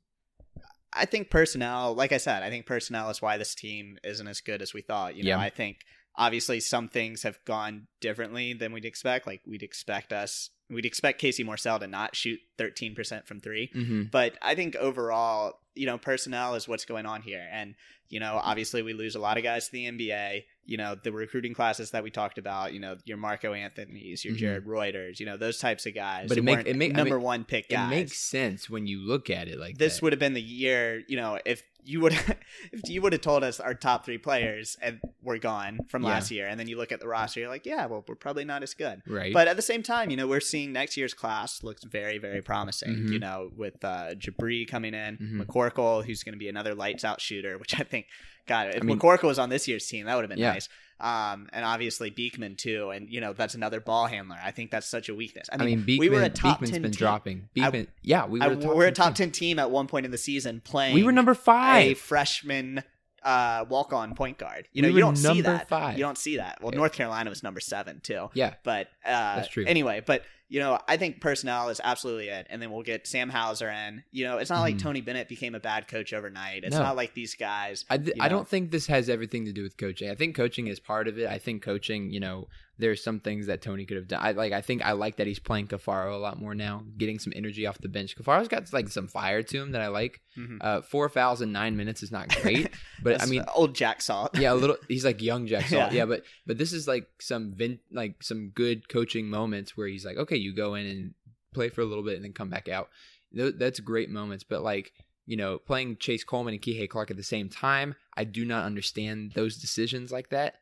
Speaker 2: I think personnel, like I said, I think personnel is why this team isn't as good as we thought. You know,
Speaker 1: Yeah.
Speaker 2: I think obviously some things have gone differently than we'd expect. Like we'd expect us, we'd expect Casey Morsell to not shoot 13% from 3
Speaker 1: Mm-hmm.
Speaker 2: But I think overall, you know, personnel is what's going on here. And, you know, obviously we lose a lot of guys to the NBA. You know, the recruiting classes that we talked about, you know, your Marco Anthony's, your
Speaker 1: Mhm.
Speaker 2: Jared Reuters, you know, those types of guys.
Speaker 1: But it
Speaker 2: makes
Speaker 1: it make- I
Speaker 2: number
Speaker 1: mean,
Speaker 2: one pick
Speaker 1: It makes sense when you look at it like
Speaker 2: this would have been the year, you know, if you would if you would have told us our top three players and were gone from
Speaker 1: Yeah.
Speaker 2: last year, and then you look at the roster, you're like, yeah, well, we're probably not as good.
Speaker 1: right.
Speaker 2: But at the same time, you know, we're seeing next year's class looks very, very promising.
Speaker 1: Mhm.
Speaker 2: You know, with uh, Jabri coming in,
Speaker 1: Mhm.
Speaker 2: McCorkle, who's going to be another lights out shooter, which I think, God, if
Speaker 1: I mean-
Speaker 2: McCorkle was on this year's team, that would have been
Speaker 1: Yeah.
Speaker 2: nice. Um, and obviously Beekman too, and you know that's another ball handler. I think that's such a weakness. I
Speaker 1: I
Speaker 2: mean,
Speaker 1: mean, Beekman,
Speaker 2: we were a top
Speaker 1: Beekman's
Speaker 2: 10
Speaker 1: been
Speaker 2: team.
Speaker 1: dropping.
Speaker 2: I-
Speaker 1: Beekman, yeah, we were,
Speaker 2: I-
Speaker 1: a top
Speaker 2: we're a top ten team at one point in the season playing.
Speaker 1: We were number five, a
Speaker 2: freshman uh, walk on point guard. You know,
Speaker 1: We
Speaker 2: you don't see that.
Speaker 1: five.
Speaker 2: You don't see that. Well,
Speaker 1: Yeah.
Speaker 2: North Carolina was number seven too.
Speaker 1: Yeah,
Speaker 2: But uh,
Speaker 1: That's true.
Speaker 2: Anyway, but you know, I think personnel is absolutely it, and then we'll get Sam Hauser in. You know, it's not like
Speaker 1: Mhm.
Speaker 2: Tony Bennett became a bad coach overnight. It's
Speaker 1: No.
Speaker 2: not like these guys.
Speaker 1: I, th-
Speaker 2: you
Speaker 1: I don't think this has everything to do with coaching. I think coaching is part of it. I think coaching, you know, there's some things that Tony could have done. I like. I think I like that he's playing Caffaro a lot more now, getting some energy off the bench. Caffaro's got like some fire to him that I like.
Speaker 2: Mhm.
Speaker 1: Uh, four fouls in nine minutes is not great, but I mean,
Speaker 2: old Jack Salt.
Speaker 1: yeah, a little. He's like young Jack Salt.
Speaker 2: Yeah.
Speaker 1: Yeah. but but this is like some vin, like some good coaching moments where he's like, okay, you go in and play for a little bit and then come back out. Th- That's great moments. But like you know, playing Chase Coleman and Kihei Clark at the same time, I do not understand those decisions like that.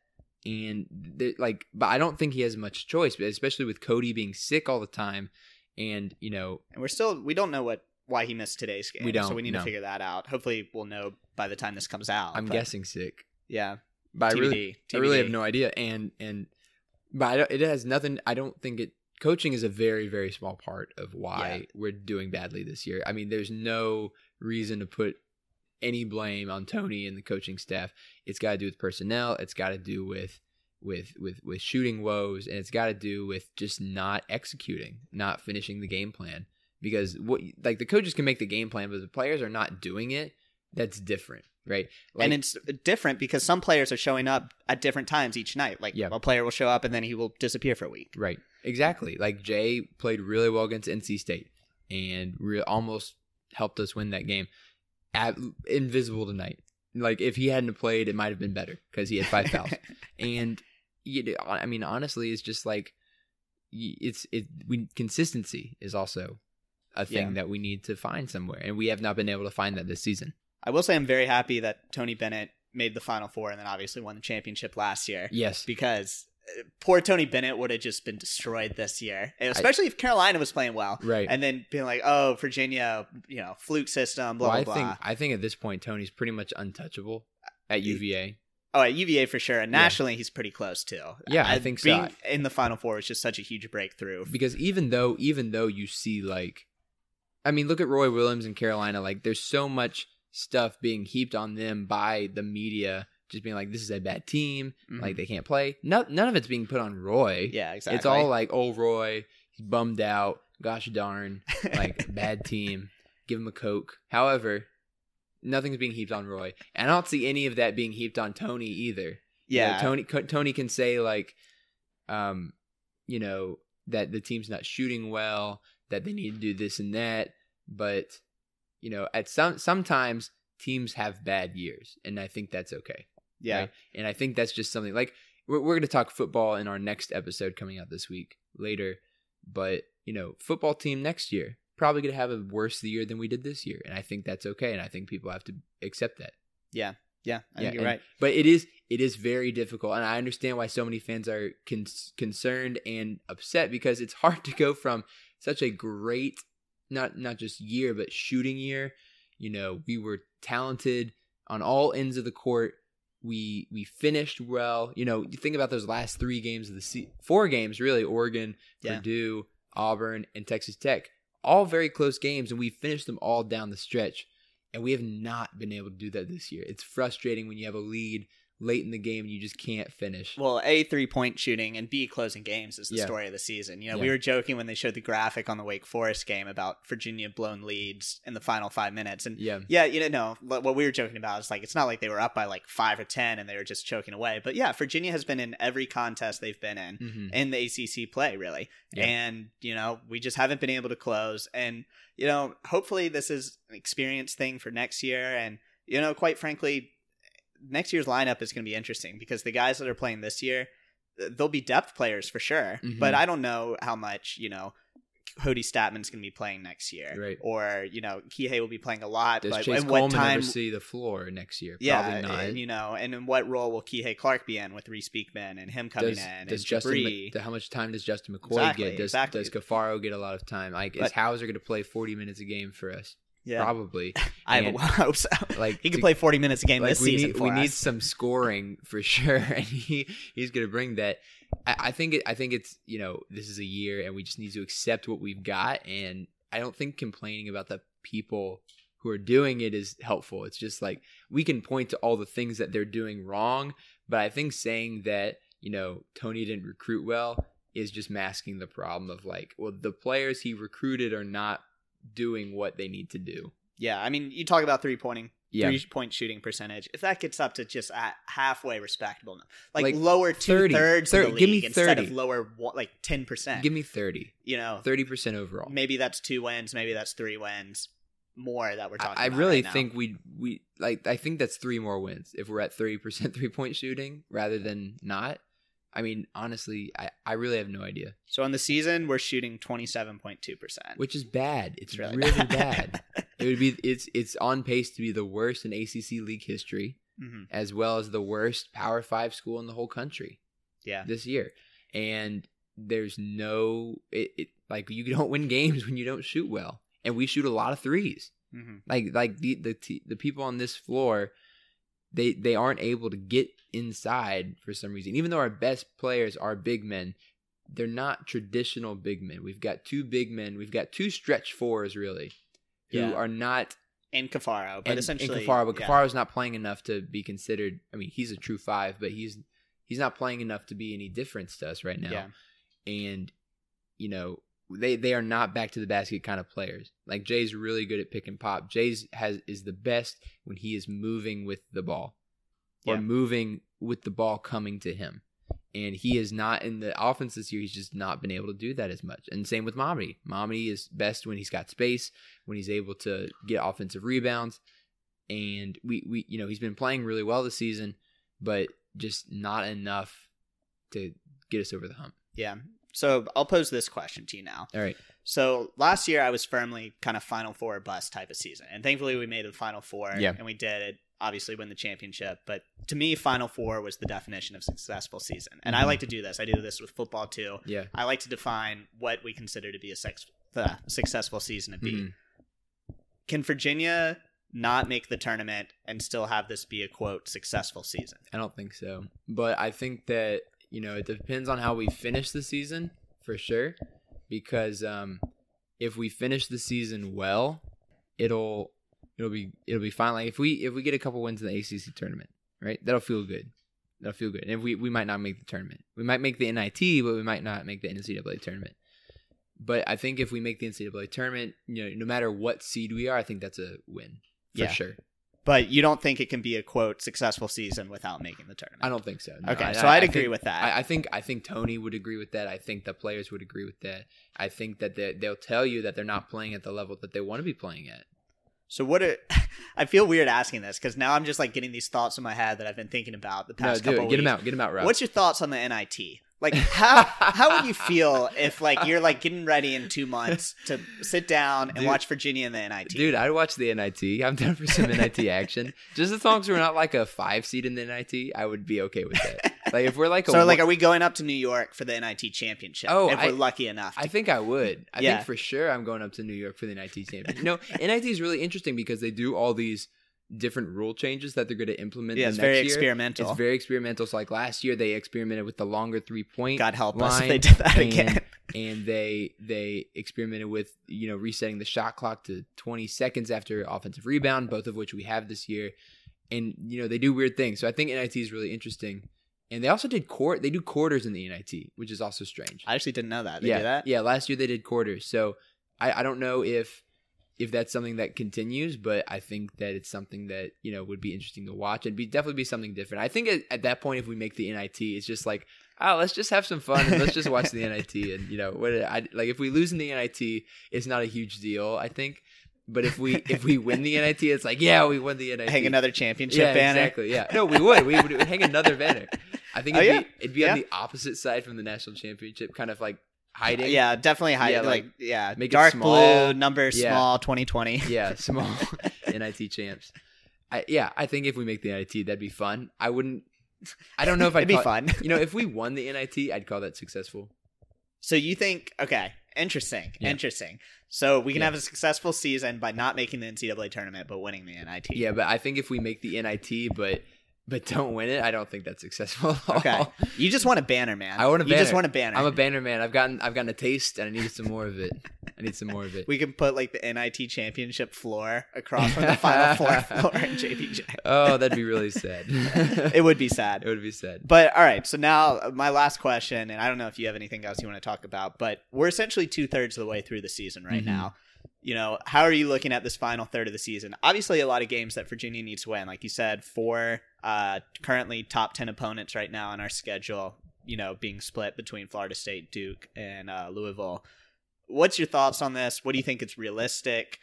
Speaker 1: And like, but I don't think he has much choice. But especially with Kody being sick all the time, and you know,
Speaker 2: and we're still we don't know what why he missed today's game.
Speaker 1: We
Speaker 2: so
Speaker 1: don't, so
Speaker 2: we need
Speaker 1: no.
Speaker 2: to figure that out. Hopefully, we'll know by the time this comes out.
Speaker 1: I'm guessing sick.
Speaker 2: Yeah,
Speaker 1: But I
Speaker 2: TBD.
Speaker 1: really, I really have no idea. And and but I don't, it has nothing. I don't think it. Coaching is a very very small part of why
Speaker 2: Yeah.
Speaker 1: we're doing badly this year. I mean, there's no reason to put any blame on Tony and the coaching staff. It's got to do with personnel. It's got to do with with with with shooting woes, and it's got to do with just not executing, not finishing the game plan. Because what like the coaches can make the game plan, but the players are not doing it. That's different, right? Like,
Speaker 2: and it's different because some players are showing up at different times each night. Like
Speaker 1: Yeah.
Speaker 2: a player will show up and then he will disappear for a week.
Speaker 1: Right. Exactly. Like Jay played really well against NC State and re- almost helped us win that game. At, invisible tonight. Like if he hadn't played, it might have been better because he had five fouls. and you I mean, honestly, it's just like it's it. We consistency is also a thing
Speaker 2: Yeah.
Speaker 1: that we need to find somewhere, and we have not been able to find that this season.
Speaker 2: I will say I'm very happy that Tony Bennett made the Final Four and then obviously won the championship last year
Speaker 1: Yes.
Speaker 2: because uh, poor Tony Bennett would have just been destroyed this year, And especially if Carolina was playing well.
Speaker 1: Right.
Speaker 2: And then being like, oh, Virginia, you know, fluke system, blah,
Speaker 1: well,
Speaker 2: blah,
Speaker 1: I think
Speaker 2: blah.
Speaker 1: I think at this point Tony's pretty much untouchable at UVA.
Speaker 2: Oh, at UVA for sure. And
Speaker 1: Yeah.
Speaker 2: nationally, he's pretty close too.
Speaker 1: Yeah, I think so.
Speaker 2: being in the Final Four was just such a huge breakthrough.
Speaker 1: because even though even though you see like i mean look at roy williams in carolina like there's so much stuff being heaped on them by the media just being like this is a bad team.
Speaker 2: Mhm.
Speaker 1: like they can't play. No, none of it's being put on roy.
Speaker 2: Yeah, exactly.
Speaker 1: it's all like oh roy he's bummed out. Gosh darn. Like bad team. Give him a coke. However nothing's being heaped on roy. And i don't see any of that being heaped on tony either. You know,
Speaker 2: yeah.
Speaker 1: Tony Tony can say like, um, you know that the team's not shooting well, that they need to do this and that, but you know, at some sometimes teams have bad years, and I think that's okay.
Speaker 2: yeah.
Speaker 1: right? and I think that's just something like we're we're going to talk football in our next episode coming out this week later, but you know, football team next year probably going to have a worse year than we did this year, and I think that's okay, and I think people have to accept that.
Speaker 2: Yeah. Yeah. I
Speaker 1: Yeah,
Speaker 2: think you're
Speaker 1: and-
Speaker 2: right.
Speaker 1: But it is it is very difficult, and I understand why so many fans are con- concerned and upset because it's hard to go from such a great not not just year but shooting year. You know, we were talented on all ends of the court. We we finished well. You know, you think about those last three games of the se- four games really: Oregon,
Speaker 2: Yeah.
Speaker 1: Purdue, Auburn, and Texas Tech. All very close games, and we finished them all down the stretch. And we have not been able to do that this year. It's frustrating when you have a lead late in the game and you just can't finish.
Speaker 2: Well, A, three point shooting, and B, closing games is the
Speaker 1: Yeah.
Speaker 2: story of the season. You know,
Speaker 1: Yeah.
Speaker 2: we were joking when they showed the graphic on the Wake Forest game about Virginia blown leads in the final five minutes. And
Speaker 1: yeah.
Speaker 2: yeah, you know, no, what we were joking about is like, it's not like they were up by like five or 10 and they were just choking away. But yeah, Virginia has been in every contest they've been in.
Speaker 1: hmm
Speaker 2: in the ACC play, really.
Speaker 1: Yeah.
Speaker 2: And, you know, we just haven't been able to close. And, you know, hopefully this is an experience thing for next year. And, you know, quite frankly, next year's lineup is going to be interesting because the guys that are playing this year, th- they'll be depth players for sure.
Speaker 1: Mhm.
Speaker 2: But I don't know how much, you know, Kody Stattmann's going to be playing next year.
Speaker 1: Right.
Speaker 2: Or, you know, Kihei will be playing a lot.
Speaker 1: Does
Speaker 2: but
Speaker 1: Chase
Speaker 2: and what
Speaker 1: Coleman
Speaker 2: time.
Speaker 1: ever see the floor next year?
Speaker 2: yeah,
Speaker 1: not.
Speaker 2: and, you know, and in what role will Kihei Clark be in with Reece Beekman and him coming
Speaker 1: does,
Speaker 2: in?
Speaker 1: does
Speaker 2: and
Speaker 1: Justin
Speaker 2: Jabri?
Speaker 1: How much time does Justin McKoy
Speaker 2: Exactly,
Speaker 1: get? Does
Speaker 2: exactly.
Speaker 1: does Caffaro get a lot of time? Like is
Speaker 2: But-
Speaker 1: Hauser going to play 40 minutes a game for us?
Speaker 2: yeah.
Speaker 1: Probably.
Speaker 2: I
Speaker 1: And,
Speaker 2: hope so.
Speaker 1: Like
Speaker 2: he can
Speaker 1: to-
Speaker 2: play 40 minutes a game
Speaker 1: like
Speaker 2: this
Speaker 1: we
Speaker 2: season
Speaker 1: need we
Speaker 2: us.
Speaker 1: need some scoring for sure, and he he's going to bring that. I, I think it, I think it's you know this is a year, and we just need to accept what we've got, and I don't think complaining about the people who are doing it is helpful. It's just like we can point to all the things that they're doing wrong, but I think saying that you know Tony didn't recruit well is just masking the problem of like, well, the players he recruited are not doing what they need to do.
Speaker 2: yeah, I mean, you talk about three pointing,
Speaker 1: Yeah.
Speaker 2: three point shooting percentage. If that gets up to just at halfway respectable, like,
Speaker 1: Like
Speaker 2: lower two
Speaker 1: 30,
Speaker 2: thirds of the
Speaker 1: 30,
Speaker 2: league
Speaker 1: give me
Speaker 2: instead of
Speaker 1: 30.
Speaker 2: lower like 10 percent.
Speaker 1: Give me 30.
Speaker 2: you know,
Speaker 1: 30% overall.
Speaker 2: maybe that's two wins, maybe that's three wins, more that we're talking.
Speaker 1: I, I really
Speaker 2: right
Speaker 1: think we we like I think that's three more wins if we're at thirty percent three point shooting rather than not. I mean, honestly, I, I really have no idea,
Speaker 2: so. On the season, we're shooting 27.2 percent,
Speaker 1: which is bad. It's
Speaker 2: It's
Speaker 1: really,
Speaker 2: really
Speaker 1: bad. it would be it's it's on pace to be the worst in ACC league history,
Speaker 2: hmm
Speaker 1: as well as the worst Power Five school in the whole country
Speaker 2: Yeah,
Speaker 1: this year. And there's no it, it like you don't win games when you don't shoot well, and we shoot a lot of threes.
Speaker 2: hmm
Speaker 1: like like the the t- the people on this floor they they aren't able to get inside for some reason even though our best players are big men they're not traditional big men we've got two big men we've got two stretch fours really who
Speaker 2: Yeah.
Speaker 1: are not
Speaker 2: and Caffaro, but
Speaker 1: and, and
Speaker 2: essentially,
Speaker 1: Caffaro, but
Speaker 2: yeah.
Speaker 1: Caffaro's not playing enough to be considered I mean he's a true 5 but he's he's not playing enough to be any difference to us right now
Speaker 2: Yeah.
Speaker 1: and you know they they are not back to the basket kind of players. Like Jay's really good at pick and pop. Jay's has is the best when he is moving with the ball or
Speaker 2: Yeah.
Speaker 1: moving with the ball coming to him. And he is not in the offense this year. He's just not been able to do that as much. And same with Mamadi. Mamadi is best when he's got space, when he's able to get offensive rebounds. And we, we you know, he's been playing really well this season, but just not enough to get us over the hump.
Speaker 2: Yeah. So I'll pose this question to you now.
Speaker 1: All right.
Speaker 2: So last year I was firmly kind of Final Four or bust type of season, and thankfully we made the Final Four,
Speaker 1: Yeah.
Speaker 2: and we did it. Obviously, win the championship, but to me, Final Four was the definition of successful season. And I
Speaker 1: Mhm.
Speaker 2: like to do this. I do this with football too.
Speaker 1: Yeah.
Speaker 2: I like to define what we consider to be a sex, the successful season to be.
Speaker 1: Mhm.
Speaker 2: Can Virginia not make the tournament and still have this be a quote successful season?
Speaker 1: I don't think so. But I think that, you know, it depends on how we finish the season for sure. Because um if we finish the season well, it'll it'll be it'll be fine. Like if we if we get a couple wins in the ACC tournament, right? That'll feel good. That'll feel good. And if we we might not make the tournament. We might make the NIT, but we might not make the NCAA tournament. But I think if we make the NCAA tournament, you know, no matter what seed we are, I think that's a win for
Speaker 2: Yeah.
Speaker 1: sure.
Speaker 2: But you don't think it can be a quote successful season without making the tournament?
Speaker 1: I don't think so. no.
Speaker 2: Okay,
Speaker 1: I-
Speaker 2: so I'd
Speaker 1: I
Speaker 2: agree
Speaker 1: think-
Speaker 2: with that.
Speaker 1: I, I think I think Tony would agree with that. I think the players would agree with that. I think that they, they'll tell you that they're not playing at the level that they want to be playing at.
Speaker 2: So what? Are, I feel weird asking this because now I'm just like getting these thoughts in my head that I've been thinking about the
Speaker 1: No,
Speaker 2: past
Speaker 1: do
Speaker 2: couple
Speaker 1: it. Get
Speaker 2: weeks.
Speaker 1: them out. Get them out, Rob.
Speaker 2: What's your thoughts on the NIT? Like how how would you feel if like you're like getting ready in two months to sit down and
Speaker 1: Dude.
Speaker 2: watch Virginia in the NIT?
Speaker 1: Dude, I'd watch the NIT. I'm down for some NIT action. Just as long as we're not like a five seed in the NIT, I would be okay with that. Like if we're like a
Speaker 2: so like,
Speaker 1: one-
Speaker 2: are we going up to New York for the NIT championship?
Speaker 1: Oh,
Speaker 2: if
Speaker 1: I-
Speaker 2: we're lucky enough. To,
Speaker 1: I think I would. I
Speaker 2: Yeah.
Speaker 1: think for sure I'm going up to New York for the NIT championship. No, NIT is really interesting because they do all these different rule changes that they're going to implement.
Speaker 2: yeah, it's very
Speaker 1: year.
Speaker 2: experimental.
Speaker 1: It's very experimental. So like last year, they experimented with the longer three point.
Speaker 2: God help us if they did that
Speaker 1: and,
Speaker 2: again.
Speaker 1: and they they experimented with you know resetting the shot clock to 20 seconds after offensive rebound, both of which we have this year. and you know they do weird things. So I think NIT is really interesting. And they also did court. They do quarters in the NIT, which is also strange.
Speaker 2: I actually didn't know that. They
Speaker 1: yeah,
Speaker 2: do that?
Speaker 1: yeah. Last year they did quarters, so I, I don't know if if that's something that continues, but I think that it's something that you know would be interesting to watch and be definitely be something different. I think at, at that point, if we make the NIT, it's just like oh, let's just have some fun and let's just watch the NIT and you know what I like if we lose in the NIT, it's not a huge deal. I think. But if we if we win the NIT, it's like yeah, we won the NIT.
Speaker 2: Hang another championship
Speaker 1: yeah,
Speaker 2: banner.
Speaker 1: exactly. Yeah, no, we would. We would hang another banner. I think
Speaker 2: Oh,
Speaker 1: it'd
Speaker 2: yeah?
Speaker 1: be it'd be
Speaker 2: Yeah.
Speaker 1: on the opposite side from the national championship, kind of like hiding.
Speaker 2: Yeah, definitely high.
Speaker 1: Yeah,
Speaker 2: like,
Speaker 1: like,
Speaker 2: yeah,
Speaker 1: make it
Speaker 2: dark
Speaker 1: small.
Speaker 2: blue, number
Speaker 1: Yeah.
Speaker 2: small, 2020.
Speaker 1: yeah, small NIT champs. I, yeah, I think if we make the NIT, that'd be fun. I wouldn't. I don't know if I'd
Speaker 2: It'd be fun.
Speaker 1: You know, if we won the NIT, I'd call that successful.
Speaker 2: So you think okay, interesting,
Speaker 1: Yeah.
Speaker 2: interesting. So we can have a successful season by not making the NCAA tournament but winning the NIT.
Speaker 1: Yeah, but I think if we make the NIT, but but don't win it, I don't think that's successful. at all.
Speaker 2: Okay. You just want a banner, man.
Speaker 1: I want a banner.
Speaker 2: You just want a banner.
Speaker 1: I'm a banner man. I've gotten I've gotten a taste, and I need some more of it. I need some more of it.
Speaker 2: we can put like the NIT championship floor across from the final four floor in JPJ.
Speaker 1: oh, that'd be really sad.
Speaker 2: It would be sad.
Speaker 1: It would be sad.
Speaker 2: But all right, so now uh, my last question, and I don't know if you have anything else you want to talk about, but we're essentially two thirds of the way through the season right
Speaker 1: Mhm.
Speaker 2: now. You know, how are you looking at this final third of the season? Obviously, a lot of games that Virginia needs to win. Like you said, four uh, currently top 10 opponents right now on our schedule, you know, being split between Florida State, Duke, and uh, Louisville. What's your thoughts on this? What do you think it's realistic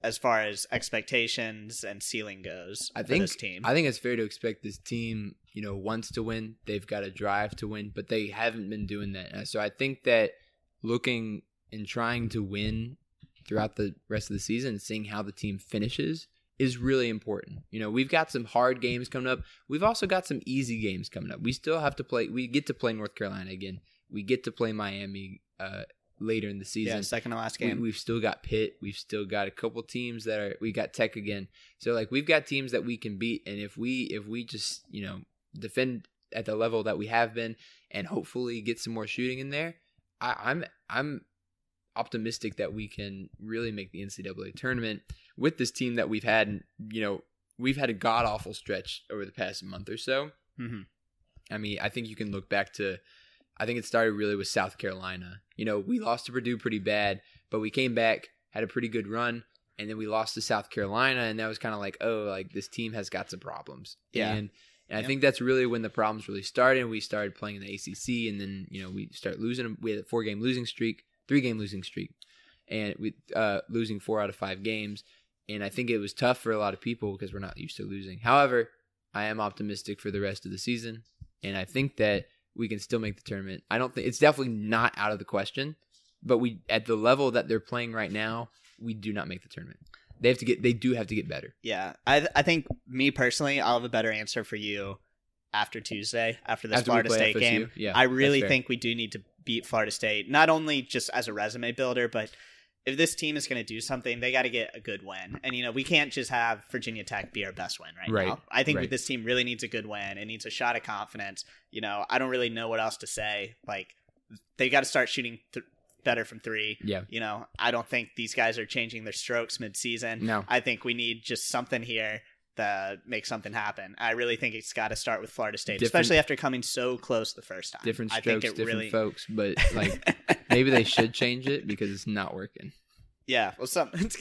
Speaker 2: as far as expectations and ceiling goes
Speaker 1: I
Speaker 2: for
Speaker 1: think
Speaker 2: this team?
Speaker 1: I think it's fair to expect this team, you know, wants to win. They've got a drive to win, but they haven't been doing that. So I think that looking and trying to win throughout the rest of the season, seeing how the team finishes is really important. You know, we've got some hard games coming up. We've also got some easy games coming up. We still have to play. We get to play North Carolina again. We get to play Miami uh, later in the season.
Speaker 2: yeah, second to last
Speaker 1: We,
Speaker 2: game.
Speaker 1: we've still got Pitt. We've still got a couple teams that are. We got Tech again. So like we've got teams that we can beat, and if we if we just you know defend at the level that we have been, and hopefully get some more shooting in there, I, I'm I'm optimistic that we can really make the NCAA tournament with this team that we've had. And you know we've had a god awful stretch over the past month or so.
Speaker 2: Mhm.
Speaker 1: I mean, I think you can look back to, I think it started really with South Carolina. You know, we lost to Purdue pretty bad, but we came back, had a pretty good run, and then we lost to South Carolina, and that was kind of like, oh, like this team has got some problems.
Speaker 2: Yeah.
Speaker 1: And, and I think that's really when the problems really started. We started playing in the ACC, and then, you know, we start losing. We had a four game losing streak, three game losing streak, and we uh, losing four out of five games. And I think it was tough for a lot of people because we're not used to losing. However, I am optimistic for the rest of the season, and I think that we can still make the tournament. I don't think it's definitely not out of the question, but we at the level that they're playing right now, we do not make the tournament. They have to get. They do have to get better.
Speaker 2: Yeah, I I think me personally, I'll have a better answer for you after Tuesday, after the
Speaker 1: After
Speaker 2: Florida State
Speaker 1: FSU,
Speaker 2: game.
Speaker 1: yeah,
Speaker 2: I really think we do need to beat Florida State, not only just as a resume builder, but if this team is going to do something, they got to get a good win. And you know, we can't just have Virginia Tech be our best win right,
Speaker 1: Right,
Speaker 2: now. I think
Speaker 1: right.
Speaker 2: this team really needs a good win. It needs a shot of confidence. You know, I don't really know what else to say. Like they got to start shooting th- better from three.
Speaker 1: Yeah.
Speaker 2: You know, I don't think these guys are changing their strokes mid-season.
Speaker 1: No.
Speaker 2: I think we need just something here to make something happen. I really think it's got to start with Florida State,
Speaker 1: Different-
Speaker 2: especially after coming so close the first time.
Speaker 1: Different
Speaker 2: I
Speaker 1: strokes, different
Speaker 2: really,
Speaker 1: folks, but like maybe they should change it because it's not working.
Speaker 2: yeah. Well, something's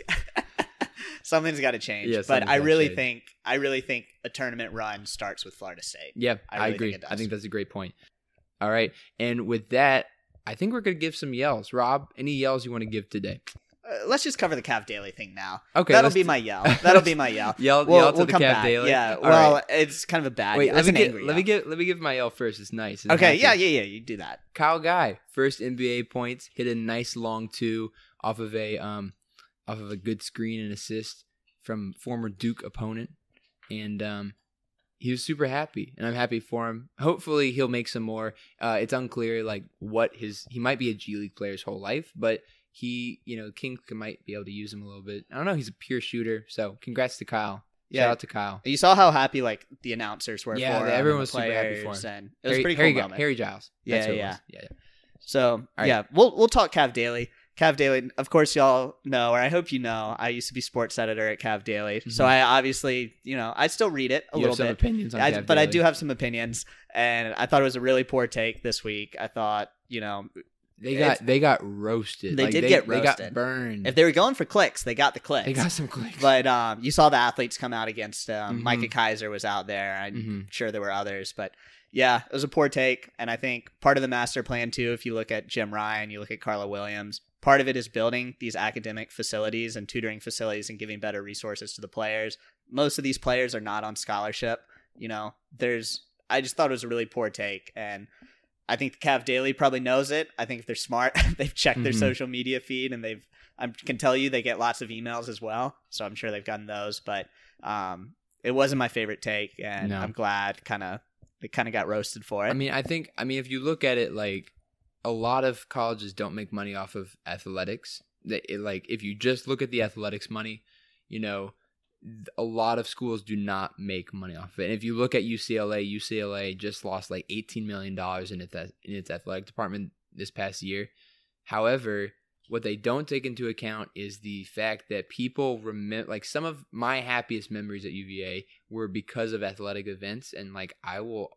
Speaker 2: something's got to change.
Speaker 1: Yeah,
Speaker 2: but I really
Speaker 1: change.
Speaker 2: think I really think a tournament run starts with Florida State.
Speaker 1: Yeah,
Speaker 2: I
Speaker 1: I, agree.
Speaker 2: think
Speaker 1: I think that's a great point. All right, and with that, I think we're gonna give some yells. Rob, any yells you want to give today?
Speaker 2: Uh, let's just cover the Cav Daily thing now.
Speaker 1: Okay,
Speaker 2: that'll be my yell. That'll be my yell.
Speaker 1: Yell,
Speaker 2: We'll,
Speaker 1: yell to
Speaker 2: we'll
Speaker 1: the Cav
Speaker 2: back.
Speaker 1: Daily.
Speaker 2: Yeah.
Speaker 1: All
Speaker 2: well,
Speaker 1: right.
Speaker 2: it's kind of a bad.
Speaker 1: Wait,
Speaker 2: yell.
Speaker 1: let me get
Speaker 2: angry
Speaker 1: let me
Speaker 2: yell.
Speaker 1: get let me give my yell first. It's nice. It's
Speaker 2: Okay.
Speaker 1: happy.
Speaker 2: Yeah. Yeah. Yeah. You do that.
Speaker 1: Kyle Guy, first NBA points, hit a nice long two off of a um off of a good screen and assist from former Duke opponent, and um he was super happy, and I'm happy for him. Hopefully, he'll make some more. Uh, it's unclear like what his he might be a G League player his whole life, but he you know King might be able to use him a little bit. I don't know. He's a pure shooter, so congrats to Kyle.
Speaker 2: Yeah.
Speaker 1: Shout out to Kyle.
Speaker 2: You saw how happy like the announcers were.
Speaker 1: Yeah,
Speaker 2: for him,
Speaker 1: everyone was super happy for him.
Speaker 2: and it was
Speaker 1: Harry,
Speaker 2: pretty cool
Speaker 1: Harry,
Speaker 2: moment.
Speaker 1: Harry Giles.
Speaker 2: Yeah, yeah.
Speaker 1: was. yeah, yeah.
Speaker 2: So
Speaker 1: right.
Speaker 2: yeah, we'll we'll talk Cav Daily. Cav Daily, of course, y'all know, or I hope you know, I used to be sports editor at Cav Daily. So
Speaker 1: Mhm.
Speaker 2: I obviously, you know, I still read it a
Speaker 1: you
Speaker 2: little
Speaker 1: have some
Speaker 2: bit.
Speaker 1: opinions on
Speaker 2: I, but I do have some opinions, and I thought it was a really poor take this week. I thought, you know,
Speaker 1: They got they got roasted.
Speaker 2: They
Speaker 1: Like,
Speaker 2: did
Speaker 1: they,
Speaker 2: get
Speaker 1: They got
Speaker 2: roasted.
Speaker 1: burned.
Speaker 2: if they were going for clicks, they got the clicks.
Speaker 1: they got some clicks.
Speaker 2: But um, you saw the athletes come out against um,
Speaker 1: Mhm.
Speaker 2: Micah Kiser was out there. I'm
Speaker 1: Mhm.
Speaker 2: sure there were others, but yeah, it was a poor take. And I think part of the master plan too, if you look at Jim Ryan, you look at Carla Williams, part of it is building these academic facilities and tutoring facilities and giving better resources to the players. Most of these players are not on scholarship. You know, there's. I just thought it was a really poor take, and I think the Cav Daily probably knows it. I think if they're smart, they've checked their
Speaker 1: Mhm.
Speaker 2: social media feed and they've I can tell you they get lots of emails as well, so I'm sure they've gotten those. But um, it wasn't my favorite take, and
Speaker 1: No.
Speaker 2: I'm glad kind of they kind of got roasted for it.
Speaker 1: I mean, I think I mean if you look at it like a lot of colleges don't make money off of athletics. They, it, like if you just look at the athletics money, you know, a lot of schools do not make money off of it. And if you look at UCLA, UCLA just lost like 18 million dollars in its in its athletic department this past year. However, what they don't take into account is the fact that people remember like some of my happiest memories at UVA were because of athletic events and like I will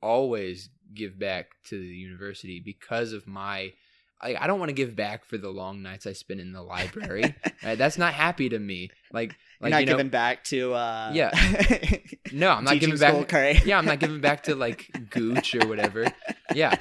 Speaker 1: always give back to the university because of my like I don't want to give back for the long nights I spent in the library. right? That's not happy to me. Like
Speaker 2: You're not
Speaker 1: you know,
Speaker 2: giving back to uh,
Speaker 1: Yeah. no, I'm not giving back
Speaker 2: Curry.
Speaker 1: Yeah, I'm not giving back to like Gooch or whatever. Yeah.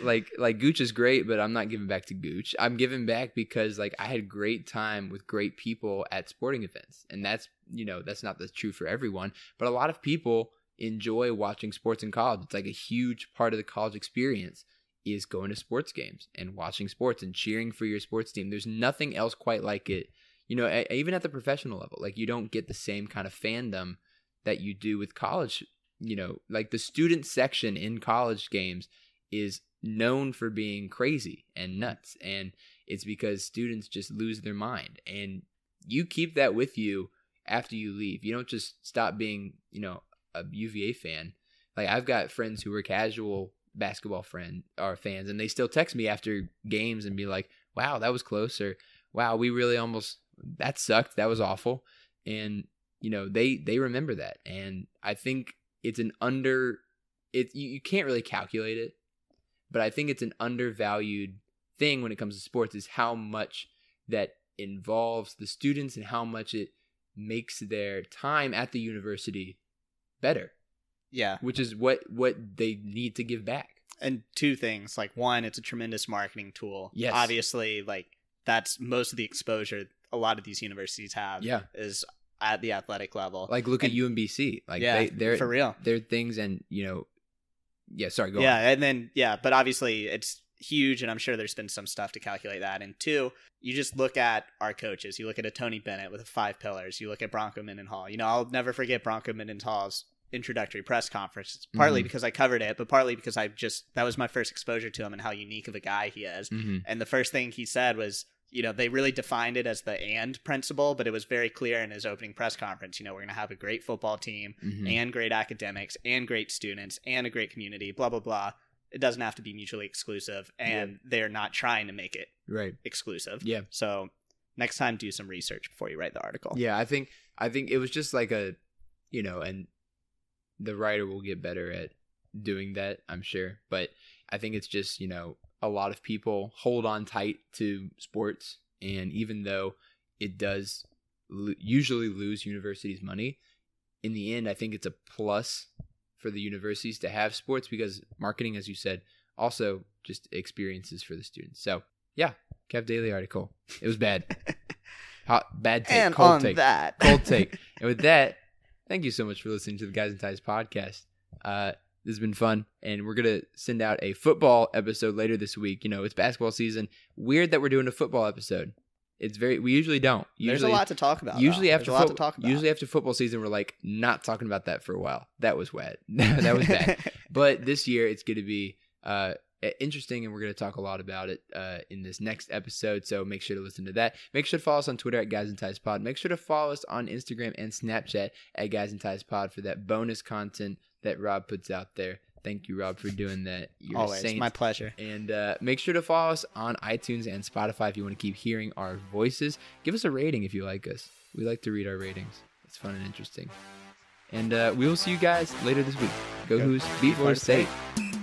Speaker 1: Like like Gooch is great, but I'm not giving back to Gooch. I'm giving back because like I had great time with great people at sporting events. And that's you know, that's not the true for everyone. But a lot of people enjoy watching sports in college. It's like a huge part of the college experience is going to sports games and watching sports and cheering for your sports team. There's nothing else quite like it. You know, even at the professional level, like you don't get the same kind of fandom that you do with college. You know, like the student section in college games is known for being crazy and nuts. And it's because students just lose their mind. And you keep that with you after you leave. You don't just stop being, you know, a UVA fan. Like I've got friends who are casual basketball friend or fans and they still text me after games and be like, "Wow, that was close," or "Wow, we really almost that sucked. That was awful." And you know, they they remember that. And I think it's an under it you, you can't really calculate it, but I think it's an undervalued thing when it comes to sports is how much that involves the students and how much it makes their time at the university better
Speaker 2: yeah.
Speaker 1: which is what what they need to give back.
Speaker 2: And two things like one it's a tremendous marketing tool.
Speaker 1: Yes.
Speaker 2: obviously like that's most of the exposure a lot of these universities have
Speaker 1: Yeah.
Speaker 2: is at the athletic level.
Speaker 1: Like look at
Speaker 2: And-
Speaker 1: UMBC like
Speaker 2: yeah
Speaker 1: they they're
Speaker 2: for real.
Speaker 1: they're things and you know yeah sorry go
Speaker 2: yeah
Speaker 1: on
Speaker 2: and then yeah but obviously it's huge and i'm sure there's been some stuff to calculate that. And two you just look at our coaches. You look at a tony bennett with five pillars. You look at bronco mendenhall. You know i'll never forget bronco mendenhall's introductory press conference. Partly
Speaker 1: Mhm.
Speaker 2: because i covered it but partly because i just that was my first exposure to him and how unique of a guy he is.
Speaker 1: Mhm.
Speaker 2: and the first thing he said was you know they really defined it as the and principle but it was very clear in his opening press conference you know we're going to have a great football team
Speaker 1: Mhm.
Speaker 2: and great academics and great students and a great community blah blah blah. It doesn't have to be mutually exclusive and they're not trying to make it
Speaker 1: right.
Speaker 2: exclusive.
Speaker 1: Yeah.
Speaker 2: So next time do some research before you write the article.
Speaker 1: Yeah i think i think it was just like a you know and the writer will get better at doing that i'm sure. But i think it's just you know a lot of people hold on tight to sports and even though it does lo- usually lose universities money in the end i think it's a plus for the universities to have sports because marketing as you said also just experiences for the students. So yeah Cav Daily article. It was bad. Hot, bad take.
Speaker 2: And
Speaker 1: cold
Speaker 2: on
Speaker 1: take.
Speaker 2: that.
Speaker 1: Cold take. And with that, thank you so much for listening to the Guys and Ties podcast. Uh, this has been fun, and we're gonna send out a football episode later this week. You know, it's basketball season. Weird that we're doing a football episode. It's very. We usually don't.
Speaker 2: there's a lot to talk about
Speaker 1: usually
Speaker 2: though.
Speaker 1: after
Speaker 2: there's a lot
Speaker 1: fo-
Speaker 2: to talk about
Speaker 1: usually after football season, we're like not talking about that for a while. That was wet. that was bad. But this year, it's going to be uh, interesting, and we're going to talk a lot about it uh, in this next episode. So make sure to listen to that. Make sure to follow us on Twitter at Guys and Ties Pod. Make sure to follow us on Instagram and Snapchat at Guys and Ties Pod for that bonus content that Rob puts out there. Thank you, Rob, for doing that. You're
Speaker 2: Always,
Speaker 1: saint.
Speaker 2: my pleasure.
Speaker 1: And uh, make sure to follow us on iTunes and Spotify if you want to keep hearing our voices. Give us a rating if you like us. We like to read our ratings. It's fun and interesting. And uh, we will see you guys later this week. Go
Speaker 2: Go-
Speaker 1: Who's, beat
Speaker 2: Florida
Speaker 1: Florida State.
Speaker 2: State.